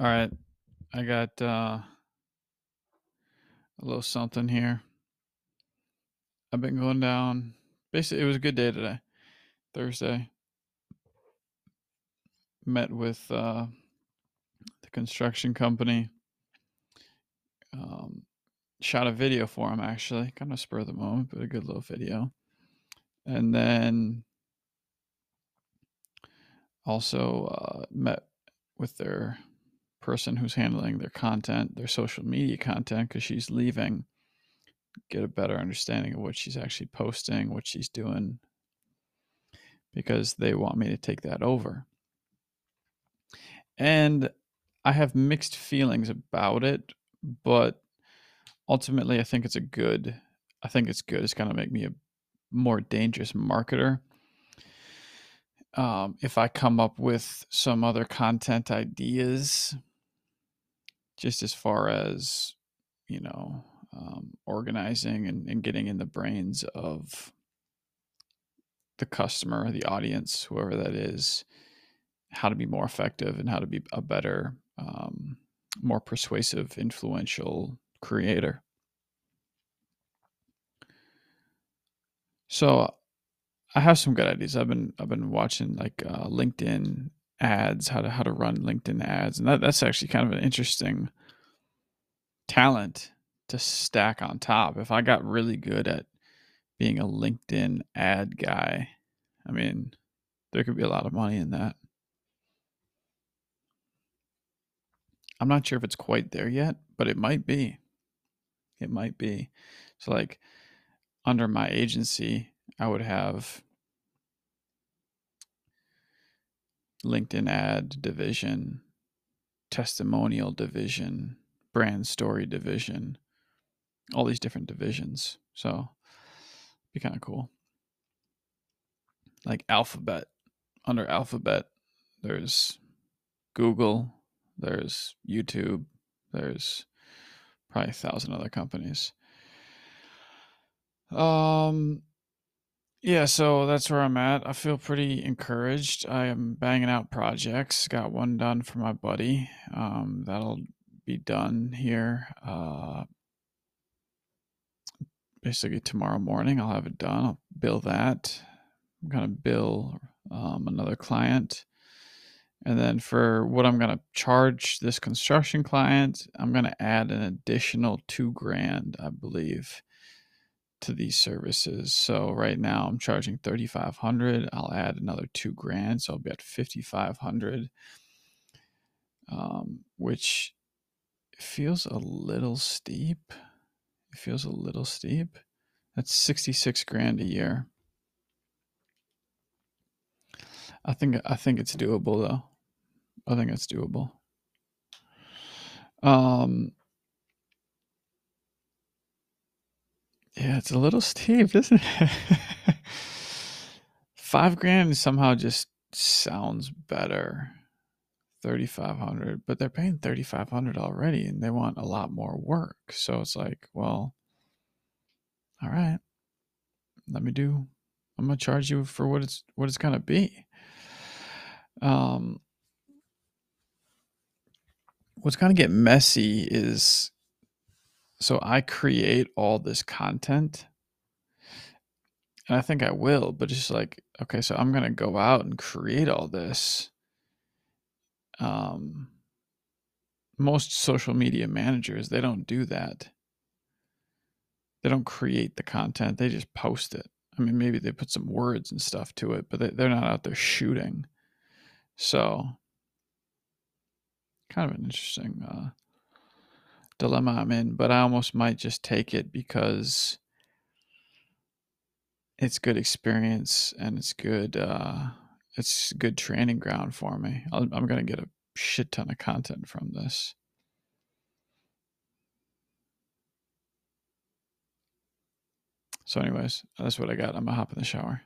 All right. I got uh, a little something here. I've been going down. Basically, it was a good day today. Thursday. Met with uh, the construction company. Um, shot a video for him, actually. Kind of spur of the moment, but a good little video. And then also uh, met with their person who's handling their content, their social media content, because she's leaving, get a better understanding of what she's actually posting, what she's doing, because they want me to take that over. And I have mixed feelings about it, but ultimately, I think it's a good. I think it's good. It's going to make me a more dangerous marketer. Um, if I come up with some other content ideas just as far as you know um, organizing and, and getting in the brains of the customer the audience whoever that is how to be more effective and how to be a better um, more persuasive influential creator. So i have some good ideas. I've been i've been watching like uh, linkedin ads, how to how to run LinkedIn ads, and that, that's actually kind of an interesting talent to stack on top. If I got really good at being a LinkedIn ad guy, I mean, there could be a lot of money in that. I'm not sure if it's quite there yet, but it might be. It might be. So, like, under my agency, I would have LinkedIn ad division, testimonial division, brand story division, all these different divisions. So be kind of cool. Like Alphabet. Under Alphabet, there's Google, there's YouTube, there's probably a thousand other companies. Um yeah, so that's where I'm at. I feel pretty encouraged. I am banging out projects. Got one done for my buddy. Um, that'll be done here. Uh, basically tomorrow morning, I'll have it done. I'll bill that. I'm gonna bill um, another client, and then for what I'm gonna charge this construction client, I'm gonna add an additional two grand, I believe to these services. So right now I'm charging 3500. I'll add another 2 grand, so I'll be at 5500. Um, which feels a little steep. It feels a little steep. That's 66 grand a year. I think I think it's doable though. I think it's doable. Um Yeah, it's a little steep, isn't it? Five grand somehow just sounds better. Thirty five hundred, but they're paying thirty five hundred already, and they want a lot more work. So it's like, well, all right, let me do. I'm gonna charge you for what it's what it's gonna be. Um, what's gonna get messy is so I create all this content and I think I will, but it's like, okay, so I'm going to go out and create all this. Um, most social media managers, they don't do that. They don't create the content, they just post it. I mean, maybe they put some words and stuff to it, but they, they're not out there shooting. So, kind of an interesting uh, dilemma I'm in, but I almost might just take it because it's good experience and it's good uh it's good training ground for me. i am going to get a shit ton of content from this. So anyways, that's what I got. I'm to hop in the shower.